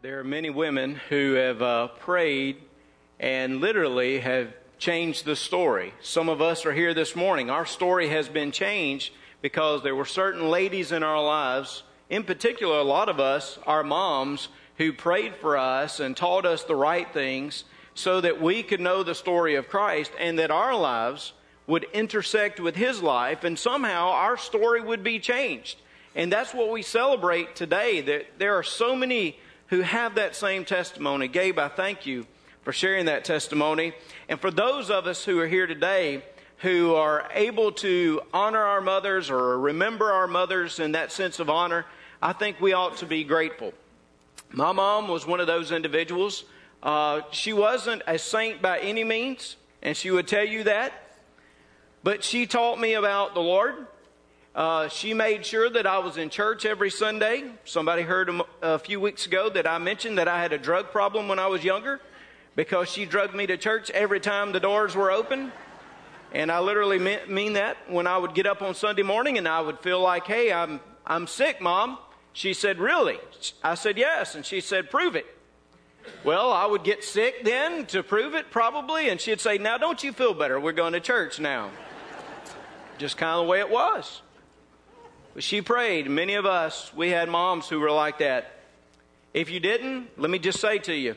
There are many women who have uh, prayed and literally have changed the story. Some of us are here this morning. Our story has been changed because there were certain ladies in our lives, in particular, a lot of us, our moms, who prayed for us and taught us the right things so that we could know the story of Christ and that our lives would intersect with his life and somehow our story would be changed. And that's what we celebrate today. That there are so many who have that same testimony. Gabe, I thank you for sharing that testimony. And for those of us who are here today who are able to honor our mothers or remember our mothers in that sense of honor, I think we ought to be grateful. My mom was one of those individuals. Uh, she wasn't a saint by any means, and she would tell you that. But she taught me about the Lord. Uh, she made sure that I was in church every Sunday. Somebody heard a, few weeks ago that I mentioned that I had a drug problem when I was younger because she drugged me to church every time the doors were open. And I literally mean that when I would get up on Sunday morning and I would feel like, hey, I'm, I'm sick, Mom. She said, Really? I said, Yes. And she said, Prove it. Well, I would get sick then to prove it, probably. And she'd say, Now, don't you feel better? We're going to church now. Just kind of the way it was. She prayed. Many of us, we had moms who were like that. If you didn't, let me just say to you,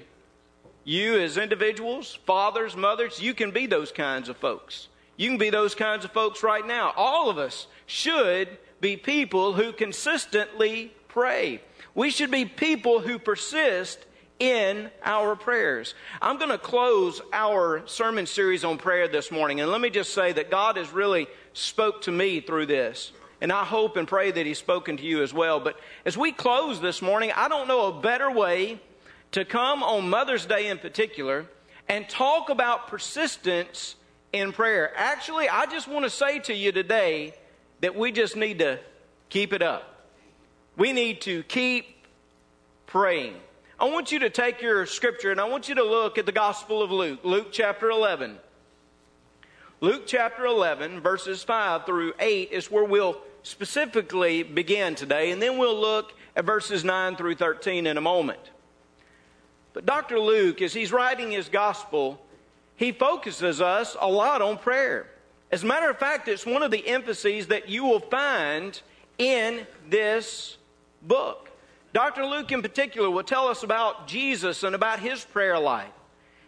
you as individuals, fathers, mothers, you can be those kinds of folks. You can be those kinds of folks right now. All of us should be people who consistently pray. We should be people who persist in our prayers. I'm going to close our sermon series on prayer this morning, and let me just say that God has really spoke to me through this. And I hope and pray that He's spoken to you as well. But as we close this morning, I don't know a better way to come on Mother's Day in particular and talk about persistence in prayer. Actually, I just want to say to you today that we just need to keep it up. We need to keep praying. I want you to take your scripture and I want you to look at the Gospel of Luke, Luke chapter 11. Luke chapter 11, verses 5 through 8 is where we'll specifically begin today, and then we'll look at verses 9 through 13 in a moment. But Dr. Luke, as he's writing his gospel, he focuses us a lot on prayer. As a matter of fact, it's one of the emphases that you will find in this book. Dr. Luke, in particular, will tell us about Jesus and about his prayer life.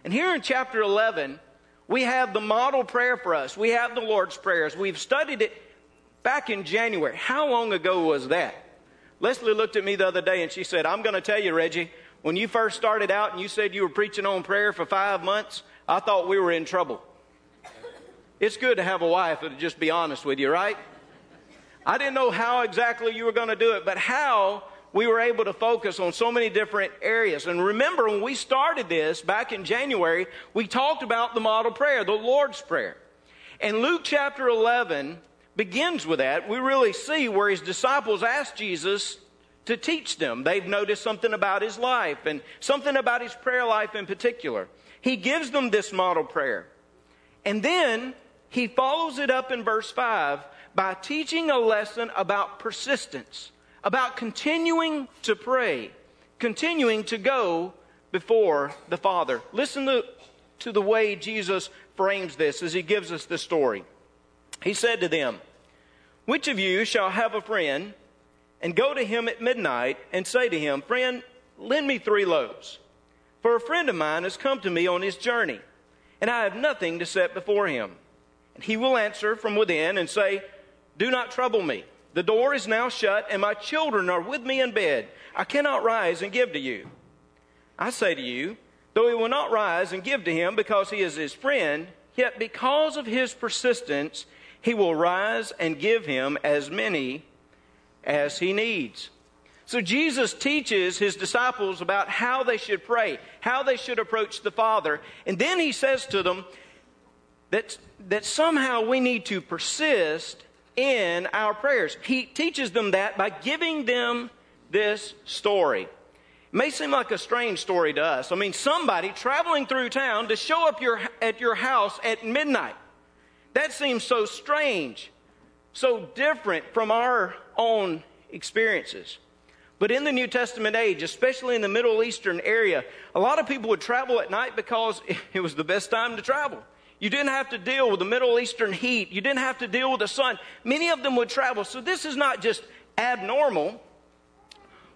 And here in chapter 11, we have the model prayer for us. We have the Lord's prayers. We've studied it Back in January, how long ago was that? Leslie looked at me the other day and she said, I'm going to tell you, Reggie, when you first started out and you said you were preaching on prayer for five months, I thought we were in trouble. It's good to have a wife that'll just be honest with you, right? I didn't know how exactly you were going to do it, but how we were able to focus on so many different areas. And remember, when we started this back in January, we talked about the model prayer, the Lord's Prayer. And Luke chapter 11 begins with that. We really see where his disciples asked Jesus to teach them. They've noticed something about his life and something about his prayer life in particular. He gives them this model prayer. And then he follows it up in verse 5 by teaching a lesson about persistence, about continuing to pray, continuing to go before the Father. Listen to, to the way Jesus frames this as he gives us the story. He said to them, Which of you shall have a friend and go to him at midnight and say to him, Friend, lend me three loaves? For a friend of mine has come to me on his journey, and I have nothing to set before him. And he will answer from within and say, Do not trouble me. The door is now shut, and my children are with me in bed. I cannot rise and give to you. I say to you, though he will not rise and give to him because he is his friend, yet because of his persistence, he will rise and give him as many as he needs. So Jesus teaches his disciples about how they should pray, how they should approach the Father. And then he says to them that, that somehow we need to persist in our prayers. He teaches them that by giving them this story. It may seem like a strange story to us. I mean, somebody traveling through town to show up your, at your house at midnight. That seems so strange, so different from our own experiences. But in the New Testament age, especially in the Middle Eastern area, a lot of people would travel at night because it was the best time to travel. You didn't have to deal with the Middle Eastern heat. You didn't have to deal with the sun. Many of them would travel. So this is not just abnormal.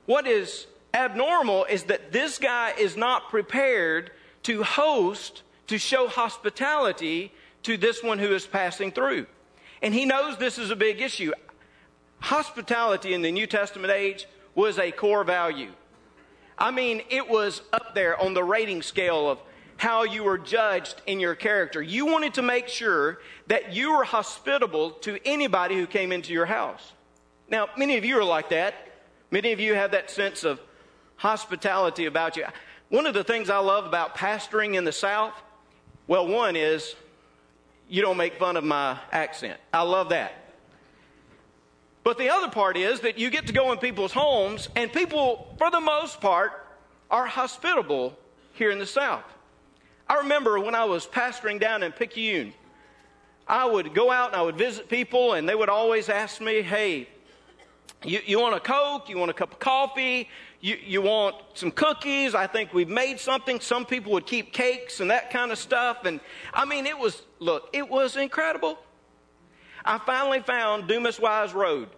What is abnormal is that this guy is not prepared to host, to show hospitality to this one who is passing through. And he knows this is a big issue. Hospitality in the New Testament age was a core value. I mean, it was up there on the rating scale of how you were judged in your character. You wanted to make sure that you were hospitable to anybody who came into your house. Now, many of you are like that. Many of you have that sense of hospitality about you. One of the things I love about pastoring in the South, well, one is you don't make fun of my accent. I love that. But the other part is that you get to go in people's homes, and people, for the most part, are hospitable here in the South. I remember when I was pastoring down in Picayune, I would go out and I would visit people, and they would always ask me, Hey, you, you want a Coke? You want a cup of coffee? You, you want some cookies? I think we've made something. Some people would keep cakes and that kind of stuff. And I mean, it was, look, it was incredible. I finally found Dumas Wise Road.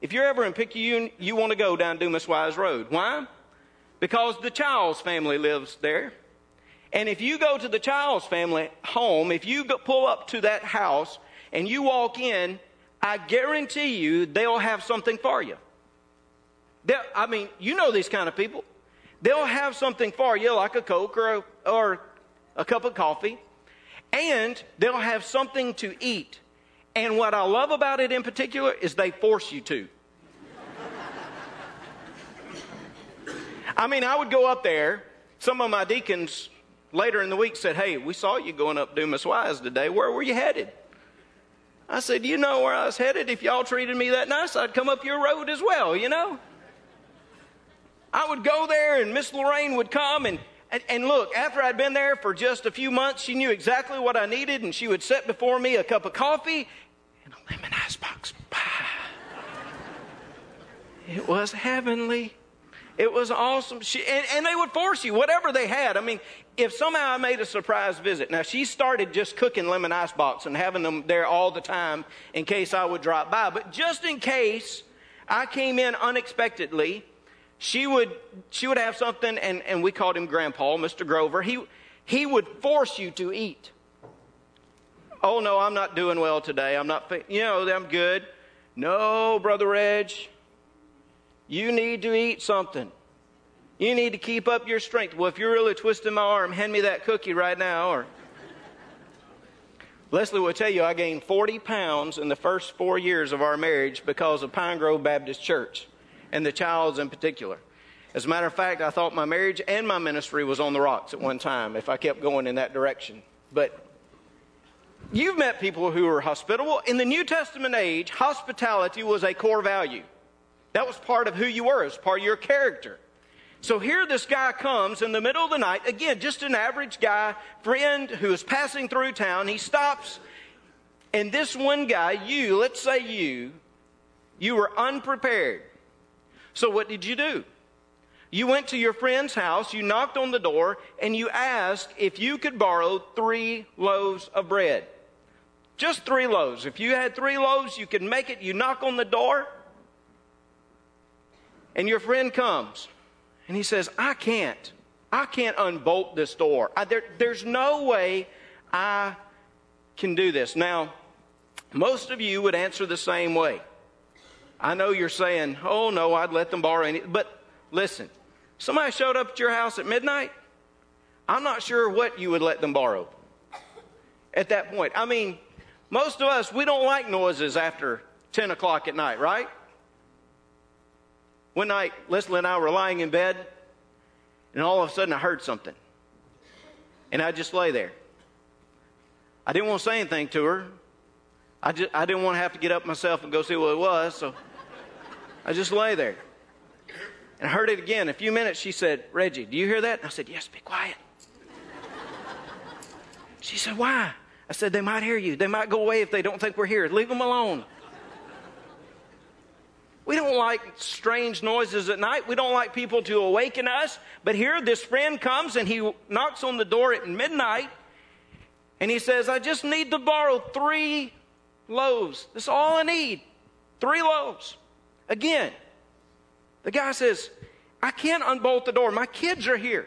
If you're ever in Picayune, you want to go down Dumas Wise Road. Why? Because the Childs family lives there. And if you go to the Childs family home, if you go, pull up to that house and you walk in, I guarantee you they'll have something for you. They'll, I mean, you know these kind of people. They'll have something for you, like a Coke or a, or a cup of coffee, and they'll have something to eat. And what I love about it in particular is they force you to. I mean, I would go up there. Some of my deacons later in the week said, Hey, we saw you going up Dumas Wise today. Where were you headed? I said, You know where I was headed? If y'all treated me that nice, I'd come up your road as well, you know? I would go there and Miss Lorraine would come and and, look, after I'd been there for just a few months, she knew exactly what I needed, and she would set before me a cup of coffee and a lemon icebox pie. It was heavenly. It was awesome. She, and, and, they would force you, whatever they had. I mean, if somehow I made a surprise visit, now she started just cooking lemon icebox and having them there all the time in case I would drop by. But just in case I came in unexpectedly, she would, she would have something, and, and we called him Grandpa, Mr. Grover. He, he would force you to eat. Oh, no, I'm not doing well today. I'm not, you know, I'm good. No, Brother Reg, you need to eat something. You need to keep up your strength. Well, if you're really twisting my arm, hand me that cookie right now. Or Leslie will tell you I gained 40 pounds in the first four years of our marriage because of Pine Grove Baptist Church and the Childs in particular. As a matter of fact, I thought my marriage and my ministry was on the rocks at one time if I kept going in that direction. But you've met people who are hospitable. In the New Testament age, hospitality was a core value. That was part of who you were, it was part of your character. So here this guy comes in the middle of the night, again, just an average guy, friend who is passing through town. He stops, and this one guy, you, let's say you, you were unprepared. So what did you do? You went to your friend's house, you knocked on the door, and you asked if you could borrow three loaves of bread. Just three loaves. If you had three loaves, you could make it. You knock on the door, and your friend comes, and he says, I can't. I can't unbolt this door. I, there, there's no way I can do this. Now, most of you would answer the same way. I know you're saying, oh no, I'd let them borrow any. But listen, somebody showed up at your house at midnight. I'm not sure what you would let them borrow at that point. I mean, most of us, we don't like noises after 10 o'clock at night, right? One night, Leslie and I were lying in bed, and all of a sudden I heard something. And I just lay there. I didn't want to say anything to her. I, just, I didn't want to have to get up myself and go see what it was, so I just lay there. And I heard it again. In a few minutes, she said, Reggie, do you hear that? And I said, Yes, be quiet. She said, Why? I said, They might hear you. They might go away if they don't think we're here. Leave them alone. We don't like strange noises at night. We don't like people to awaken us. But here, this friend comes and he knocks on the door at midnight and he says, I just need to borrow three loaves. That's all I need. Three loaves. Again, the guy says, I can't unbolt the door. My kids are here.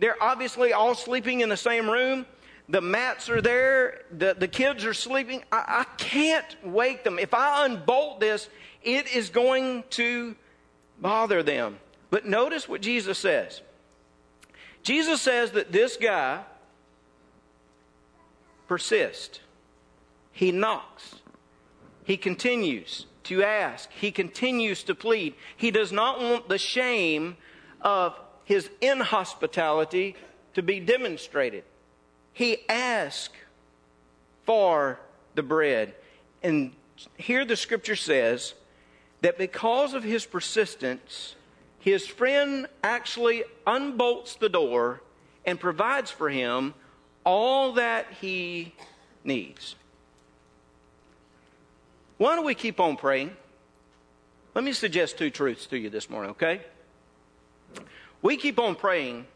They're obviously all sleeping in the same room. The mats are there. The, the kids are sleeping. I, I can't wake them. If I unbolt this, it is going to bother them. But notice what Jesus says. Jesus says that this guy persists. He knocks. He continues to ask. He continues to plead. He does not want the shame of his inhospitality to be demonstrated. He asks for the bread. And here the scripture says that because of his persistence, his friend actually unbolts the door and provides for him all that he needs. Why don't we keep on praying? Let me suggest two truths to you this morning, okay? We keep on praying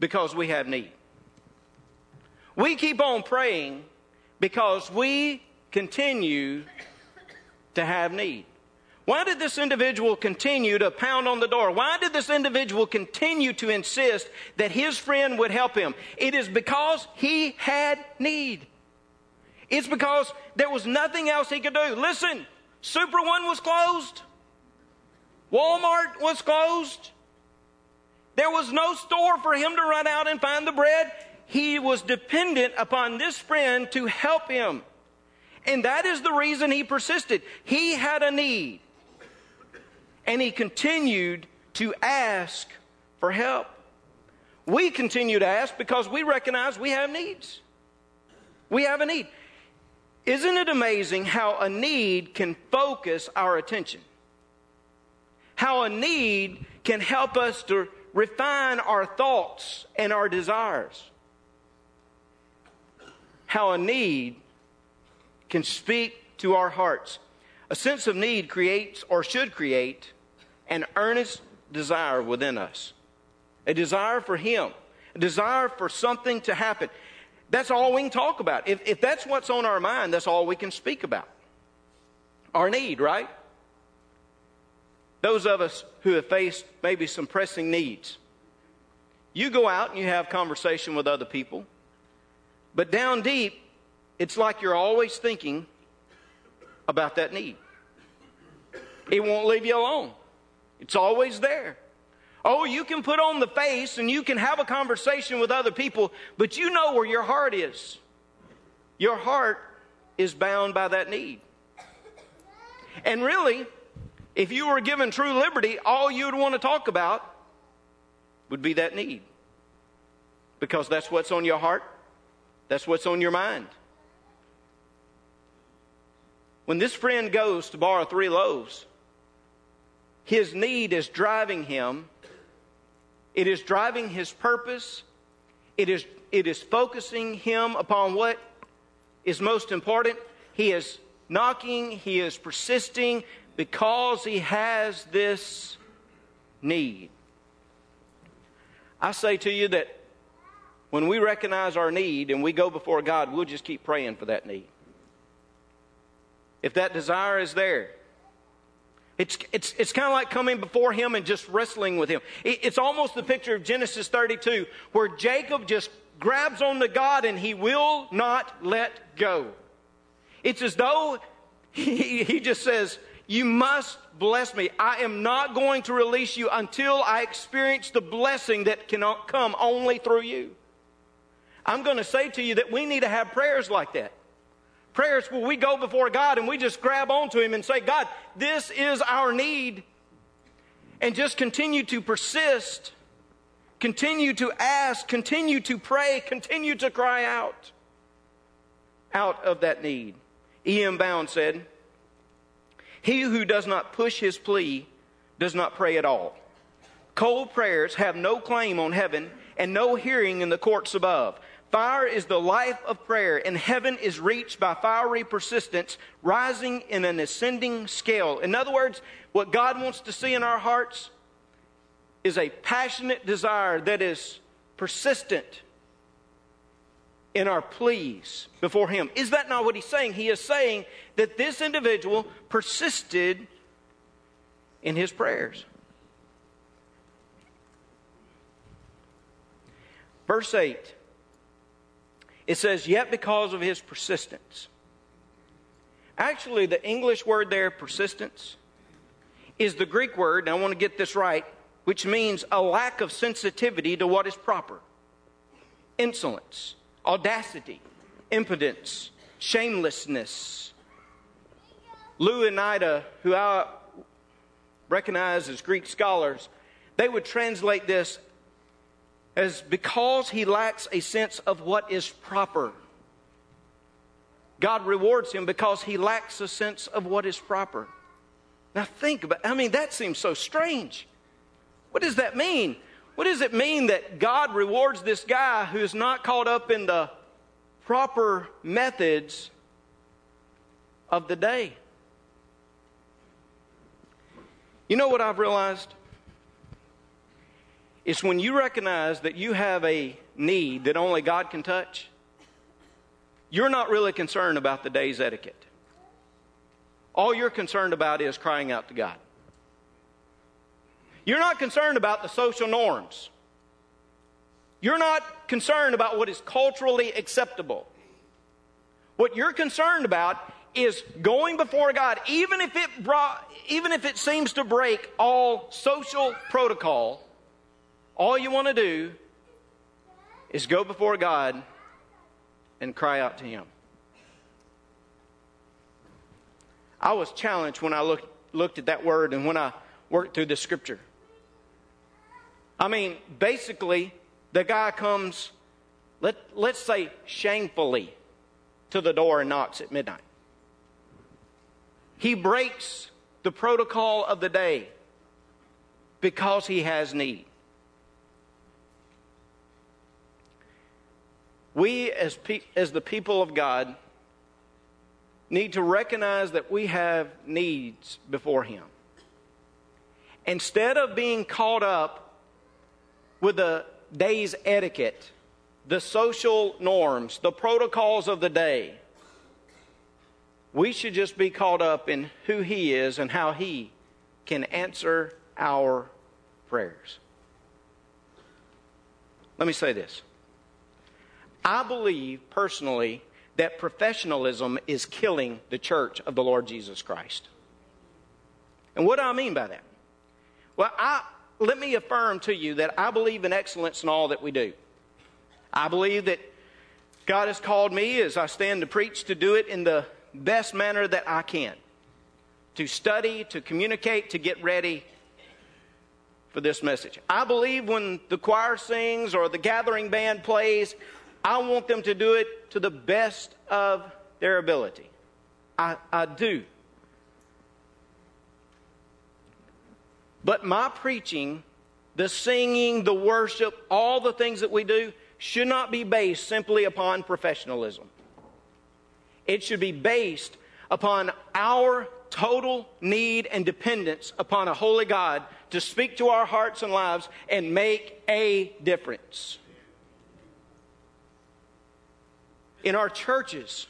because we have need. We keep on praying because we continue to have need. Why did this individual continue to pound on the door? Why did this individual continue to insist that his friend would help him? It is because he had need. It's because there was nothing else he could do. Listen, Super One was closed. Walmart was closed. There was no store for him to run out and find the bread. He was dependent upon this friend to help him. And that is the reason he persisted. He had a need and he continued to ask for help. We continue to ask because we recognize we have needs. We have a need. Isn't it amazing how a need can focus our attention? How a need can help us to refine our thoughts and our desires. How a need can speak to our hearts. A sense of need creates or should create an earnest desire within us. A desire for Him, a desire for something to happen. That's all we can talk about. If, if that's what's on our mind, that's all we can speak about. Our need, right? Those of us who have faced maybe some pressing needs. You go out and you have conversation with other people, but down deep, it's like you're always thinking about that need. It won't leave you alone. It's always there. Oh, you can put on the face and you can have a conversation with other people, but you know where your heart is. Your heart is bound by that need. And really, if you were given true liberty, all you would want to talk about would be that need. Because that's what's on your heart, that's what's on your mind. When this friend goes to borrow three loaves, his need is driving him, it is driving his purpose, it is, it is focusing him upon what is most important. He is knocking, he is persisting because he has this need. I say to you that when we recognize our need and we go before God, we'll just keep praying for that need. If that desire is there, it's, it's, it's kind of like coming before him and just wrestling with him. It, it's almost the picture of Genesis 32 where Jacob just grabs on to God and he will not let go. It's as though he, he just says, You must bless me. I am not going to release you until I experience the blessing that cannot come only through you. I'm going to say to you that we need to have prayers like that. Prayers where we go before God and we just grab onto Him and say, God, this is our need. And just continue to persist, continue to ask, continue to pray, continue to cry out out of that need. E.M. Bounds said, He who does not push his plea does not pray at all. Cold prayers have no claim on heaven and no hearing in the courts above. Fire is the life of prayer, and heaven is reached by fiery persistence, rising in an ascending scale. In other words, what God wants to see in our hearts is a passionate desire that is persistent in our pleas before Him. Is that not what He's saying? He is saying that this individual persisted in his prayers. Verse 8 it says, Yet because of his persistence. Actually, the English word there, persistence, is the Greek word, and I want to get this right, which means a lack of sensitivity to what is proper insolence, audacity, impotence, shamelessness. Louw and Nida, who I recognize as Greek scholars, they would translate this as because he lacks a sense of what is proper. God rewards him because he lacks a sense of what is proper. Now think about I mean that seems so strange. What does that mean? What does it mean that God rewards this guy who's not caught up in the proper methods of the day? You know what I've realized? It's when you recognize that you have a need that only God can touch, you're not really concerned about the day's etiquette. All you're concerned about is crying out to God. You're not concerned about the social norms. You're not concerned about what is culturally acceptable. What you're concerned about is going before God, even if it brought, even if it seems to break all social protocol, all you want to do is go before God and cry out to Him. I was challenged when I looked, looked at that word and when I worked through the scripture. I mean, basically, the guy comes, let, let's say, shamefully to the door and knocks at midnight. He breaks the protocol of the day because he has need. We, as, pe- as the people of God, need to recognize that we have needs before Him. Instead of being caught up with the day's etiquette, the social norms, the protocols of the day, we should just be caught up in who He is and how He can answer our prayers. Let me say this. I believe personally that professionalism is killing the church of the Lord Jesus Christ. And what do I mean by that? Well, I, let me affirm to you that I believe in excellence in all that we do. I believe that God has called me as I stand to preach to do it in the best manner that I can to study, to communicate, to get ready for this message. I believe when the choir sings or the gathering band plays, I want them to do it to the best of their ability. I, I do. But my preaching, the singing, the worship, all the things that we do should not be based simply upon professionalism. It should be based upon our total need and dependence upon a holy God to speak to our hearts and lives and make a difference. In our churches,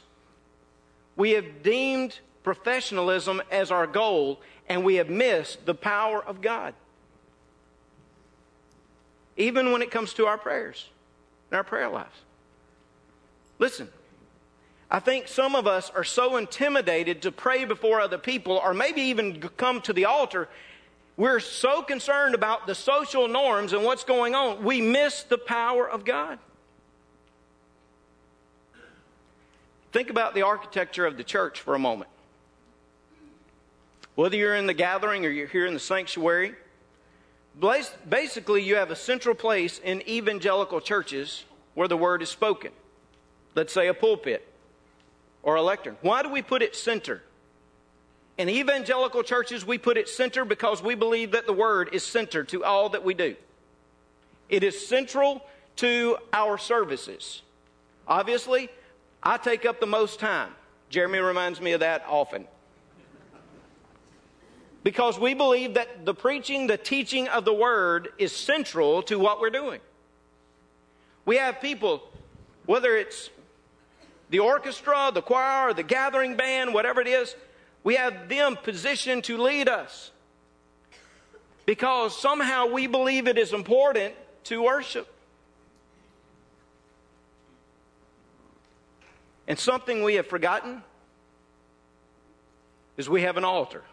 we have deemed professionalism as our goal and we have missed the power of God. Even when it comes to our prayers and our prayer lives. Listen, I think some of us are so intimidated to pray before other people, or maybe even come to the altar. We're so concerned about the social norms and what's going on, we miss the power of God. Think about the architecture of the church for a moment. Whether you're in the gathering or you're here in the sanctuary, basically you have a central place in evangelical churches where the word is spoken. Let's say a pulpit or a lectern. Why do we put it center? In evangelical churches, we put it center because we believe that the Word is center to all that we do. It is central to our services. Obviously, I take up the most time. Jeremy reminds me of that often. Because we believe that the preaching, the teaching of the word is central to what we're doing. We have people, whether it's the orchestra, the choir, the gathering band, whatever it is, we have them positioned to lead us. Because somehow we believe it is important to worship. And something we have forgotten is we have an altar.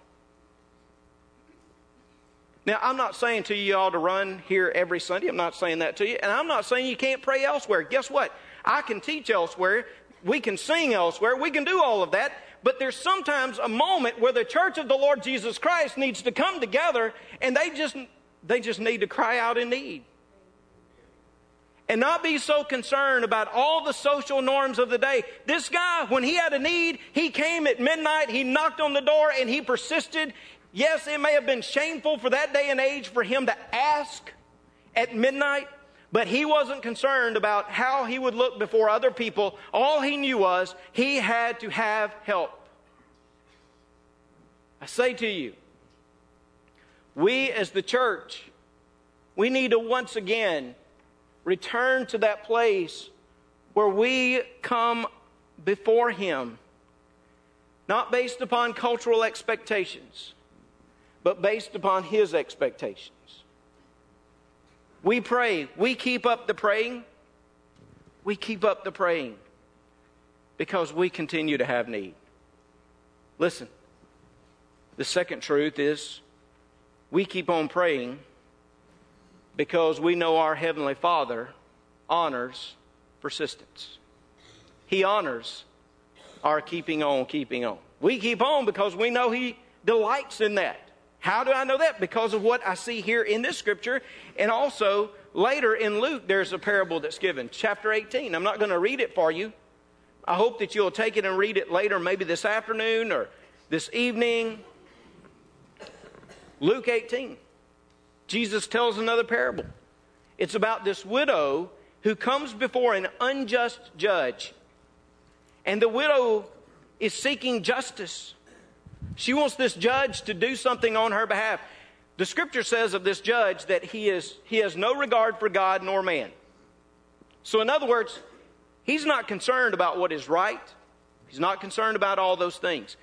Now, I'm not saying to you all to run here every Sunday. I'm not saying that to you. And I'm not saying you can't pray elsewhere. Guess what? I can teach elsewhere. We can sing elsewhere. We can do all of that. But there's sometimes a moment where the church of the Lord Jesus Christ needs to come together and they just, they just need to cry out in need and not be so concerned about all the social norms of the day. This guy, when he had a need, he came at midnight, he knocked on the door, and he persisted. Yes, it may have been shameful for that day and age for him to ask at midnight, but he wasn't concerned about how he would look before other people. All he knew was he had to have help. I say to you, we as the church, we need to once again return to that place where we come before Him, not based upon cultural expectations, but based upon His expectations. We pray, we keep up the praying, we keep up the praying because we continue to have need. Listen, the second truth is we keep on praying because we know our Heavenly Father honors persistence. He honors our keeping on, keeping on. We keep on because we know He delights in that. How do I know that? Because of what I see here in this scripture, and also later in Luke, there's a parable that's given, chapter 18. I'm not going to read it for you. I hope that you'll take it and read it later, maybe this afternoon or this evening. Luke 18. Jesus tells another parable. It's about this widow who comes before an unjust judge. And the widow is seeking justice. She wants this judge to do something on her behalf. The scripture says of this judge that he, is, he has no regard for God nor man. So, in other words, he's not concerned about what is right, he's not concerned about all those things.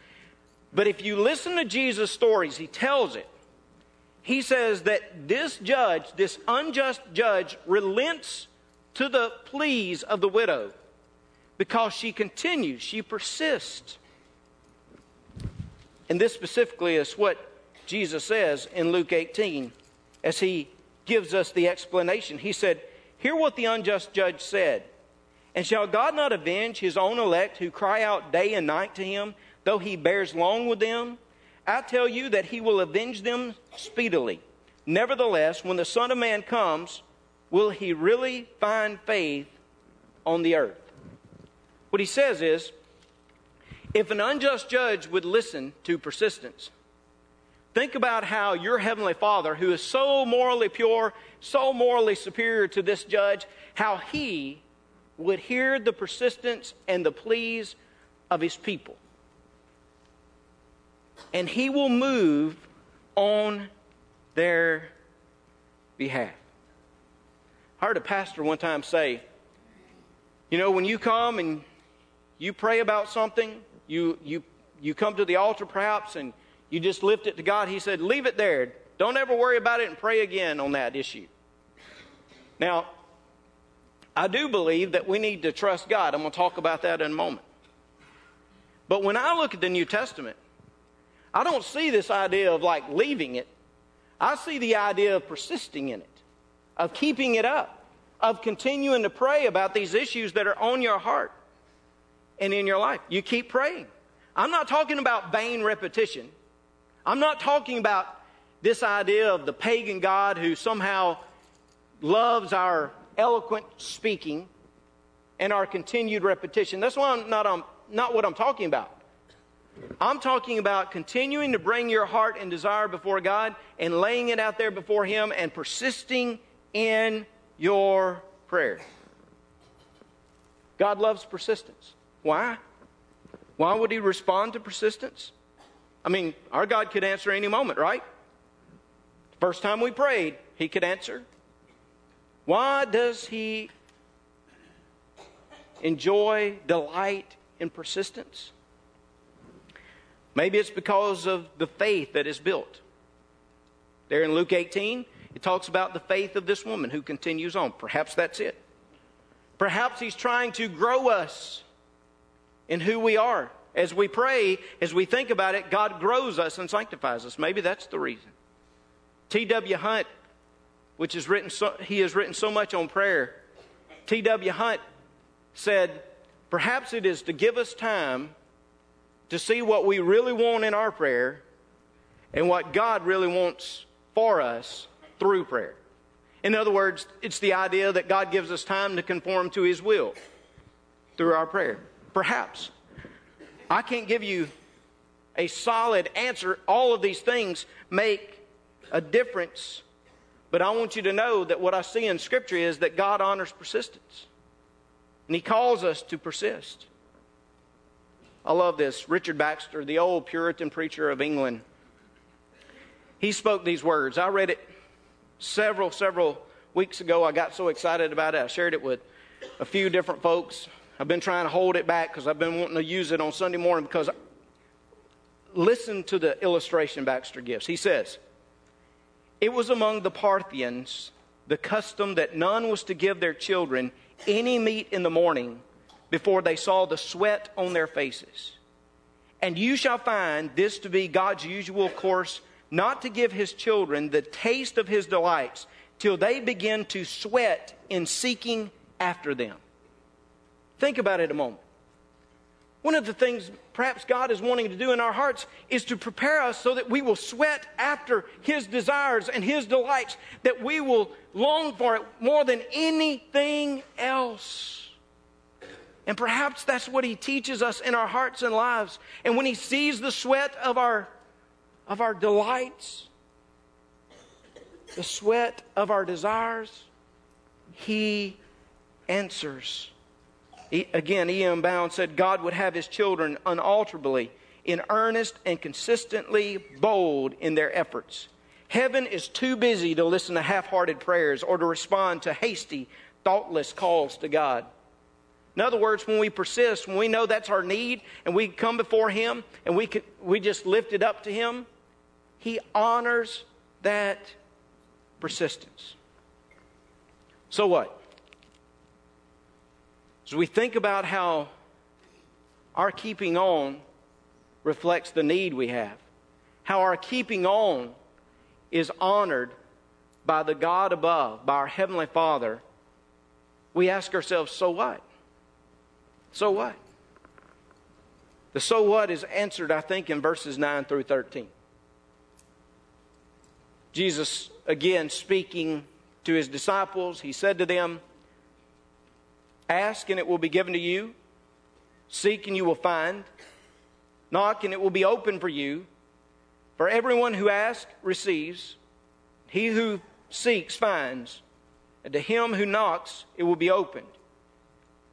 But if you listen to Jesus' stories, he tells it he says that this judge, this unjust judge, relents to the pleas of the widow because she continues, she persists. And this specifically is what Jesus says in Luke 18 as he gives us the explanation. He said, Hear what the unjust judge said. And shall God not avenge his own elect who cry out day and night to him, though he bears long with them? I tell you that he will avenge them speedily. Nevertheless, when the Son of Man comes, will he really find faith on the earth? What he says is if an unjust judge would listen to persistence, think about how your heavenly Father, who is so morally pure, so morally superior to this judge, how he would hear the persistence and the pleas of his people and he will move on their behalf. I heard a pastor one time say, you know, when you come and you pray about something, you, you, you come to the altar perhaps and you just lift it to God, he said, leave it there. Don't ever worry about it and pray again on that issue. Now, I do believe that we need to trust God. I'm going to talk about that in a moment. But when I look at the New Testament, I don't see this idea of like leaving it. I see the idea of persisting in it, of keeping it up, of continuing to pray about these issues that are on your heart and in your life. You keep praying. I'm not talking about vain repetition. I'm not talking about this idea of the pagan God who somehow loves our eloquent speaking and our continued repetition. That's why I'm not, um, not what I'm talking about. I'm talking about continuing to bring your heart and desire before God and laying it out there before Him and persisting in your prayer. God loves persistence. Why? Why would he respond to persistence? I mean, our God could answer any moment, right? First time we prayed, he could answer. Why does he enjoy, delight in persistence? Maybe it's because of the faith that is built. There in Luke 18, it talks about the faith of this woman who continues on. Perhaps that's it. Perhaps he's trying to grow us in who we are. As we pray, as we think about it, God grows us and sanctifies us. Maybe that's the reason. T.W. Hunt, which is written so, he has written so much on prayer. T.W. Hunt said, Perhaps it is to give us time to see what we really want in our prayer and what God really wants for us through prayer. In other words, it's the idea that God gives us time to conform to His will through our prayer. Perhaps. I can't give you a solid answer. All of these things make a difference, but I want you to know that what I see in Scripture is that God honors persistence, and He calls us to persist. I love this. Richard Baxter, the old Puritan preacher of England, he spoke these words. I read it several, several weeks ago. I got so excited about it. I shared it with a few different folks. I've been trying to hold it back because I've been wanting to use it on Sunday morning because listen to the illustration Baxter gives. He says, It was among the Parthians the custom that none was to give their children any meat in the morning before they saw the sweat on their faces. And you shall find this to be God's usual course, not to give his children the taste of his delights till they begin to sweat in seeking after them. Think about it a moment. One of the things perhaps God is wanting to do in our hearts is to prepare us so that we will sweat after His desires and His delights, that we will long for it more than anything else. And perhaps that's what He teaches us in our hearts and lives. And when He sees the sweat of our, of our delights, the sweat of our desires, He answers. Again, E.M. Bounds said God would have his children unalterably, in earnest and consistently bold in their efforts. Heaven is too busy to listen to half hearted prayers or to respond to hasty, thoughtless calls to God. In other words, when we persist, when we know that's our need, and we come before Him and we, can, we just lift it up to Him, He honors that persistence. So what? As we think about how our keeping on reflects the need we have, how our keeping on is honored by the God above, by our Heavenly Father, we ask ourselves, so what? So what? The so what is answered, I think, in verses 9 through 13. Jesus, again, speaking to his disciples, he said to them, Ask and it will be given to you. Seek and you will find. Knock and it will be open for you. For everyone who asks receives. He who seeks finds. And to him who knocks it will be opened.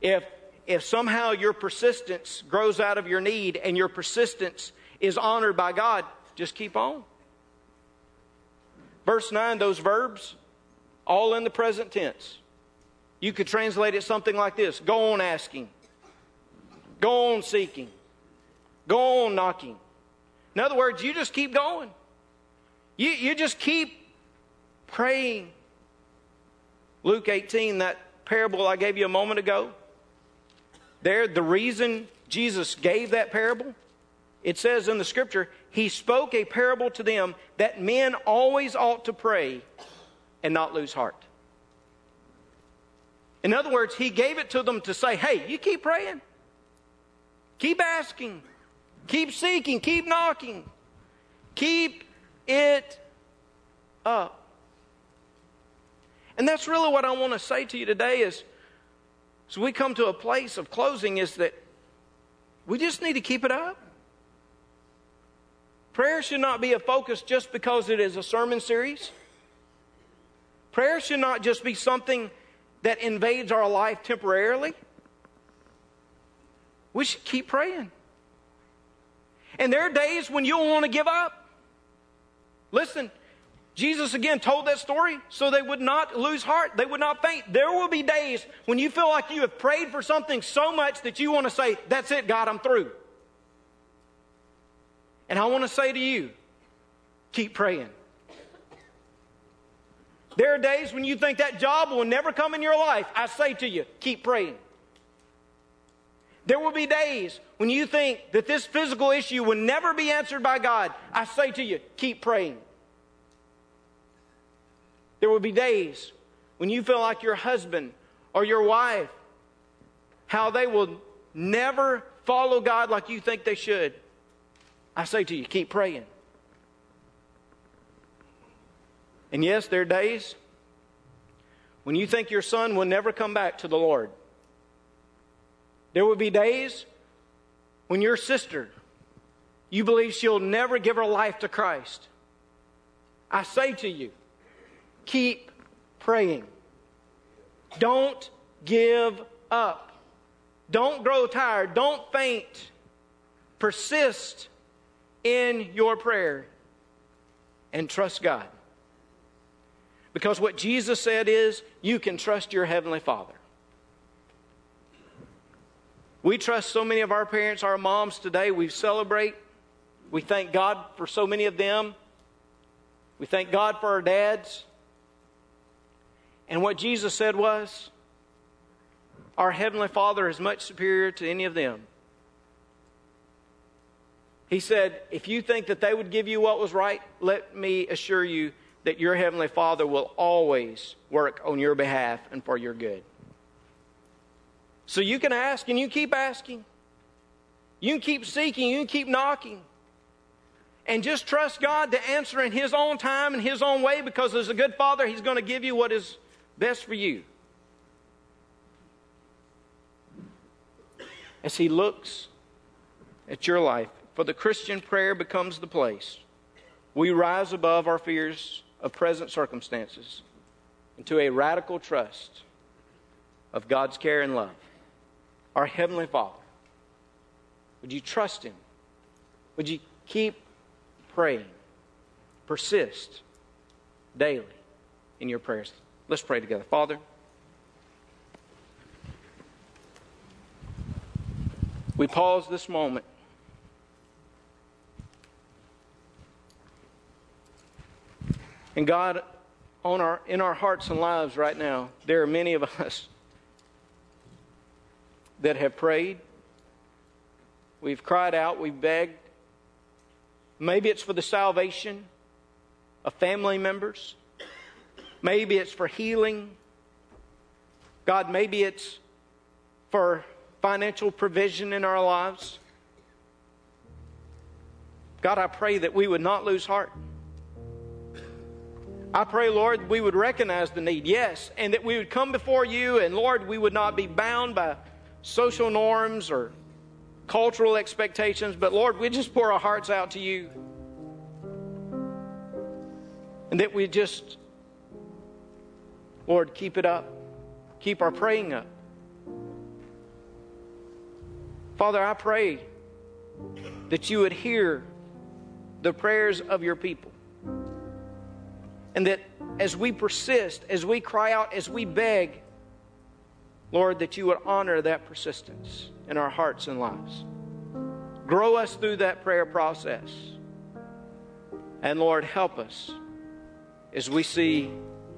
If, if somehow your persistence grows out of your need and your persistence is honored by God, just keep on. Verse 9, those verbs, all in the present tense. You could translate it something like this Go on asking, go on seeking, go on knocking. In other words, you just keep going. You, you just keep praying. Luke 18, that parable I gave you a moment ago, there, the reason Jesus gave that parable, it says in the scripture, He spoke a parable to them that men always ought to pray and not lose heart. In other words, he gave it to them to say, hey, you keep praying, keep asking, keep seeking, keep knocking, keep it up. And that's really what I want to say to you today is so we come to a place of closing is that we just need to keep it up. Prayer should not be a focus just because it is a sermon series. Prayer should not just be something that invades our life temporarily. We should keep praying. And there are days when you'll want to give up. Listen, Jesus again told that story so they would not lose heart. They would not faint. There will be days when you feel like you have prayed for something so much that you want to say, That's it, God, I'm through. And I want to say to you, keep praying. There are days when you think that job will never come in your life. I say to you, keep praying. There will be days when you think that this physical issue will never be answered by God. I say to you, keep praying. There will be days when you feel like your husband or your wife, how they will never follow God like you think they should. I say to you, keep praying. And yes, there are days when you think your son will never come back to the Lord. There will be days when your sister, you believe she'll never give her life to Christ. I say to you, keep praying. Don't give up. Don't grow tired. Don't faint. Persist in your prayer and trust God. Because what Jesus said is, you can trust your Heavenly Father. We trust so many of our parents, our moms today. We celebrate. We thank God for so many of them. We thank God for our dads. And what Jesus said was, Our Heavenly Father is much superior to any of them. He said, If you think that they would give you what was right, let me assure you that your Heavenly Father will always work on your behalf and for your good. So you can ask and you keep asking. You can keep seeking, you can keep knocking. And just trust God to answer in His own time and His own way because as a good Father, He's going to give you what is best for you. As He looks at your life, for the Christian prayer becomes the place. We rise above our fears of present circumstances into a radical trust of God's care and love. Our Heavenly Father. Would you trust Him? Would you keep praying? Persist daily in your prayers. Let's pray together. Father, we pause this moment And God, on our, in our hearts and lives right now, there are many of us that have prayed. We've cried out, we've begged. Maybe it's for the salvation of family members. Maybe it's for healing. God, maybe it's for financial provision in our lives. God, I pray that we would not lose heart. I pray, Lord, we would recognize the need, yes, and that we would come before you, and Lord, we would not be bound by social norms or cultural expectations, but Lord, we just pour our hearts out to you. And that we just, Lord, keep it up, keep our praying up. Father, I pray that you would hear the prayers of your people. And that as we persist, as we cry out, as we beg, Lord, that you would honor that persistence in our hearts and lives. Grow us through that prayer process. And Lord, help us as we see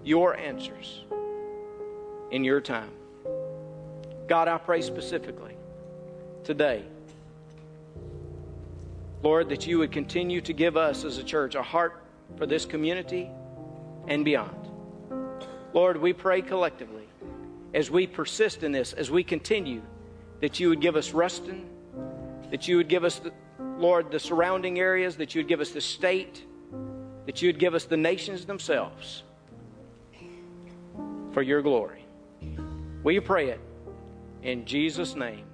your answers in your time. God, I pray specifically today, Lord, that you would continue to give us as a church a heart for this community and beyond. Lord, we pray collectively as we persist in this, as we continue, that you would give us Ruston, that you would give us, the, Lord, the surrounding areas, that you would give us the state, that you would give us the nations themselves for your glory. Will you pray it? In Jesus' name.